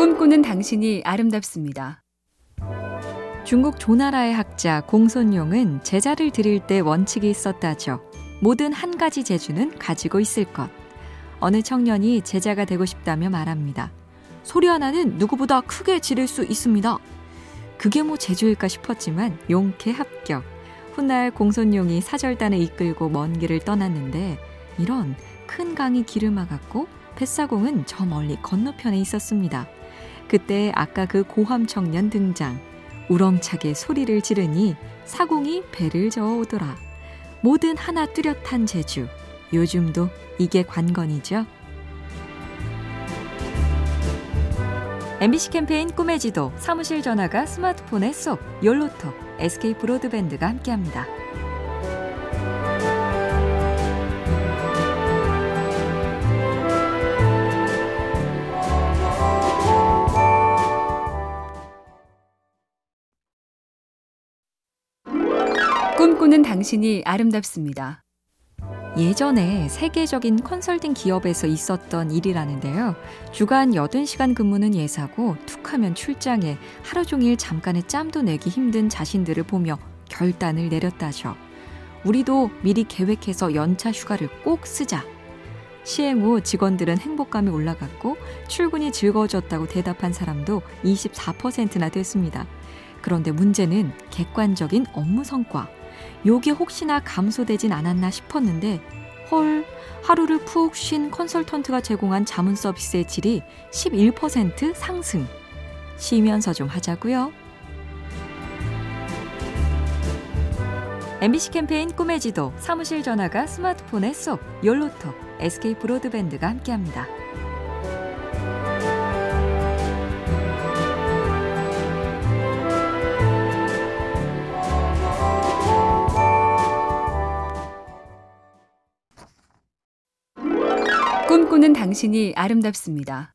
꿈꾸는 당신이 아름답습니다. 중국 조나라의 학자 공손용은 제자를 드릴 때 원칙이 있었다죠. 모든 한 가지 재주는 가지고 있을 것. 어느 청년이 제자가 되고 싶다며 말합니다. 소리 하나는 누구보다 크게 지를 수 있습니다. 그게 뭐 재주일까 싶었지만 용케 합격. 훗날 공손용이 사절단을 이끌고 먼 길을 떠났는데 이런 큰 강이 길을 막았고 뱃사공은 저 멀리 건너편에 있었습니다. 그때 아까 그 고함 청년 등장. 우렁차게 소리를 지르니 사공이 배를 저어오더라. 뭐든 하나 뚜렷한 재주. 요즘도 이게 관건이죠. MBC 캠페인 꿈의 지도, 사무실 전화가 스마트폰에 쏙, 열로톡, SK 브로드밴드가 함께합니다. 당신이 아름답습니다. 예전에 세계적인 컨설팅 기업에서 있었던 일이라는데요. 주간 80시간 근무는 예사고 툭하면 출장에 하루 종일 잠깐의 짬도 내기 힘든 자신들을 보며 결단을 내렸다죠. 우리도 미리 계획해서 연차 휴가를 꼭 쓰자. 시행 후 직원들은 행복감이 올라갔고 출근이 즐거워졌다고 대답한 사람도 24%나 됐습니다. 그런데 문제는 객관적인 업무 성과. 요게 혹시나 감소되진 않았나 싶었는데 헐 하루를 푹 쉰 컨설턴트가 제공한 자문 서비스의 질이 11% 상승. 쉬면서 좀 하자고요. MBC 캠페인 꿈의 지도 사무실 전화가 스마트폰에 쏙 열로톡 SK 브로드밴드가 함께합니다. 꿈꾸는 당신이 아름답습니다.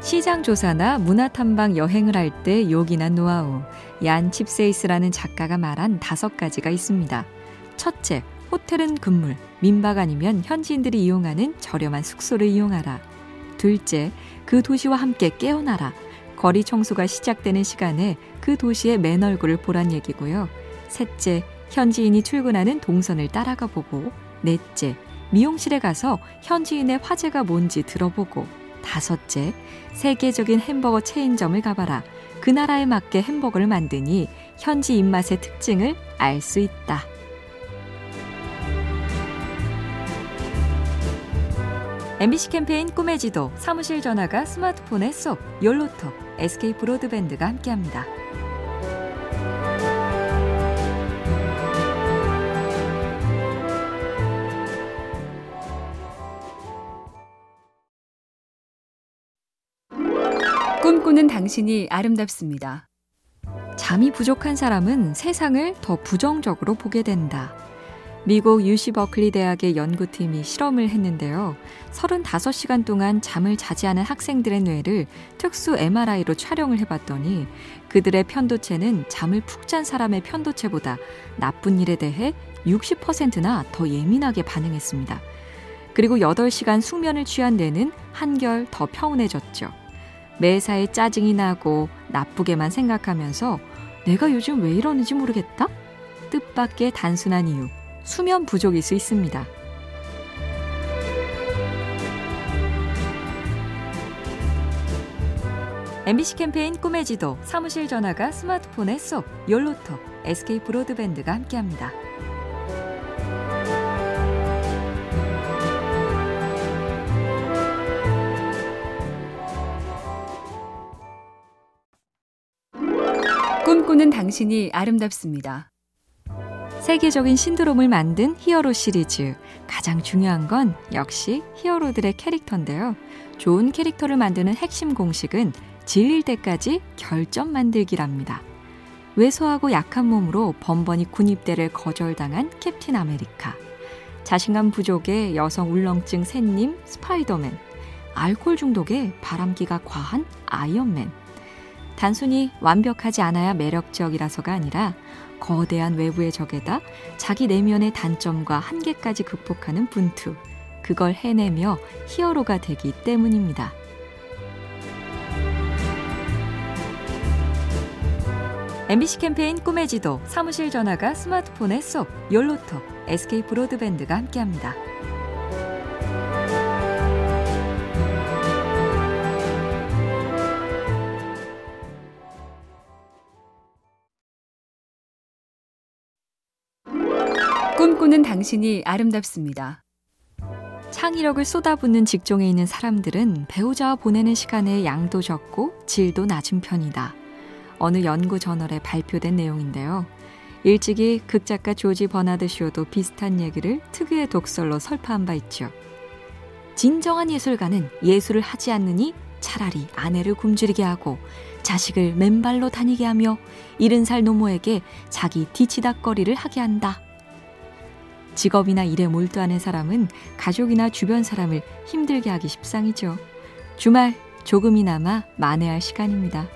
시장 조사나 문화 탐방 여행을 할 때 요긴한 노하우. 얀 칩세이스라는 작가가 말한 다섯 가지가 있습니다. 첫째, 호텔은 금물, 민박 아니면 현지인들이 이용하는 저렴한 숙소를 이용하라. 둘째, 그 도시와 함께 깨어나라. 거리 청소가 시작되는 시간에 그 도시의 맨 얼굴을 보란 얘기고요. 셋째, 현지인이 출근하는 동선을 따라가 보고. 넷째, 미용실에 가서 현지인의 화제가 뭔지 들어보고 다섯째, 세계적인 햄버거 체인점을 가봐라. 그 나라에 맞게 햄버거를 만드니 현지 입맛의 특징을 알 수 있다. MBC 캠페인 꿈의 지도, 사무실 전화가 스마트폰에 쏙, 열로톡, SK 브로드밴드가 함께합니다. 꿈꾸는 당신이 아름답습니다. 잠이 부족한 사람은 세상을 더 부정적으로 보게 된다. 미국 유시 버클리 대학의 연구팀이 실험을 했는데요. 35시간 동안 잠을 자지 않은 학생들의 뇌를 특수 MRI로 촬영을 해봤더니 그들의 편도체는 잠을 푹 잔 사람의 편도체보다 나쁜 일에 대해 60%나 더 예민하게 반응했습니다. 그리고 8시간 숙면을 취한 뇌는 한결 더 평온해졌죠. 매사에 짜증이 나고 나쁘게만 생각하면서 내가 요즘 왜 이러는지 모르겠다? 뜻밖의 단순한 이유, 수면 부족일 수 있습니다. MBC 캠페인 꿈의 지도, 사무실 전화가 스마트폰에 쏙, 열로톡, SK 브로드밴드가 함께합니다. 꿈꾸는 당신이 아름답습니다. 세계적인 신드롬을 만든 히어로 시리즈. 가장 중요한 건 역시 히어로들의 캐릭터인데요. 좋은 캐릭터를 만드는 핵심 공식은 질릴 때까지 결점 만들기랍니다. 왜소하고 약한 몸으로 번번이 군입대를 거절당한 캡틴 아메리카. 자신감 부족의 여성 울렁증 샌님 스파이더맨. 알코올 중독에 바람기가 과한 아이언맨. 단순히 완벽하지 않아야 매력적이라서가 아니라 거대한 외부의 적에다 자기 내면의 단점과 한계까지 극복하는 분투, 그걸 해내며 히어로가 되기 때문입니다. 엠비시 캠페인 꿈의 지도, 사무실 전화가 스마트폰에 쏙, 욜로톡, SK 브로드밴드가 함께합니다. 꿈꾸는 당신이 아름답습니다. 창의력을 쏟아붓는 직종에 있는 사람들은 배우자와 보내는 시간의 양도 적고 질도 낮은 편이다. 어느 연구 저널에 발표된 내용인데요. 일찍이 극작가 조지 버나드 쇼도 비슷한 얘기를 특유의 독설로 설파한 바 있죠. 진정한 예술가는 예술을 하지 않느니 차라리 아내를 굶주리게 하고 자식을 맨발로 다니게 하며 이른 살 노모에게 자기 뒤치다거리를 하게 한다. 직업이나 일에 몰두하는 사람은 가족이나 주변 사람을 힘들게 하기 십상이죠. 주말 조금이나마 만회할 시간입니다.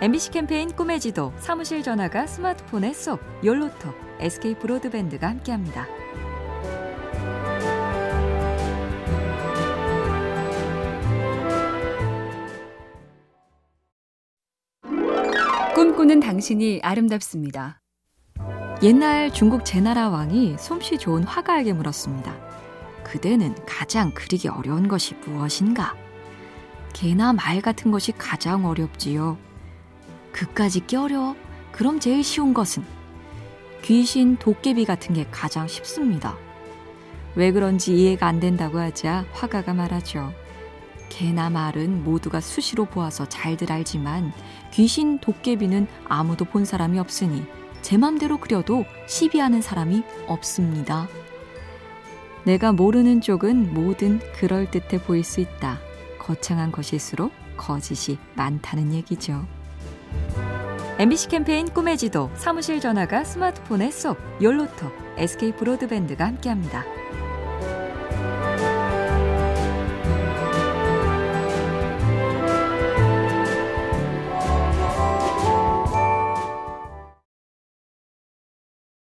MBC 캠페인 꿈의 지도 사무실 전화가 스마트폰에 쏙 열로톡 SK 브로드밴드가 함께합니다. 꿈꾸는 당신이 아름답습니다. 옛날 중국 제나라 왕이 솜씨 좋은 화가에게 물었습니다. 그대는 가장 그리기 어려운 것이 무엇인가? 개나 말 같은 것이 가장 어렵지요. 그까지 꽤 어려워? 그럼 제일 쉬운 것은? 귀신, 도깨비 같은 게 가장 쉽습니다. 왜 그런지 이해가 안 된다고 하자 화가가 말하죠. 개나 말은 모두가 수시로 보아서 잘들 알지만 귀신, 도깨비는 아무도 본 사람이 없으니 제 맘대로 그려도 시비하는 사람이 없습니다. 내가 모르는 쪽은 뭐든 그럴듯해 보일 수 있다. 거창한 것일수록 거짓이 많다는 얘기죠. MBC 캠페인 꿈의 지도 사무실 전화가 스마트폰에 쏙 열로톡 SK 브로드밴드가 함께합니다.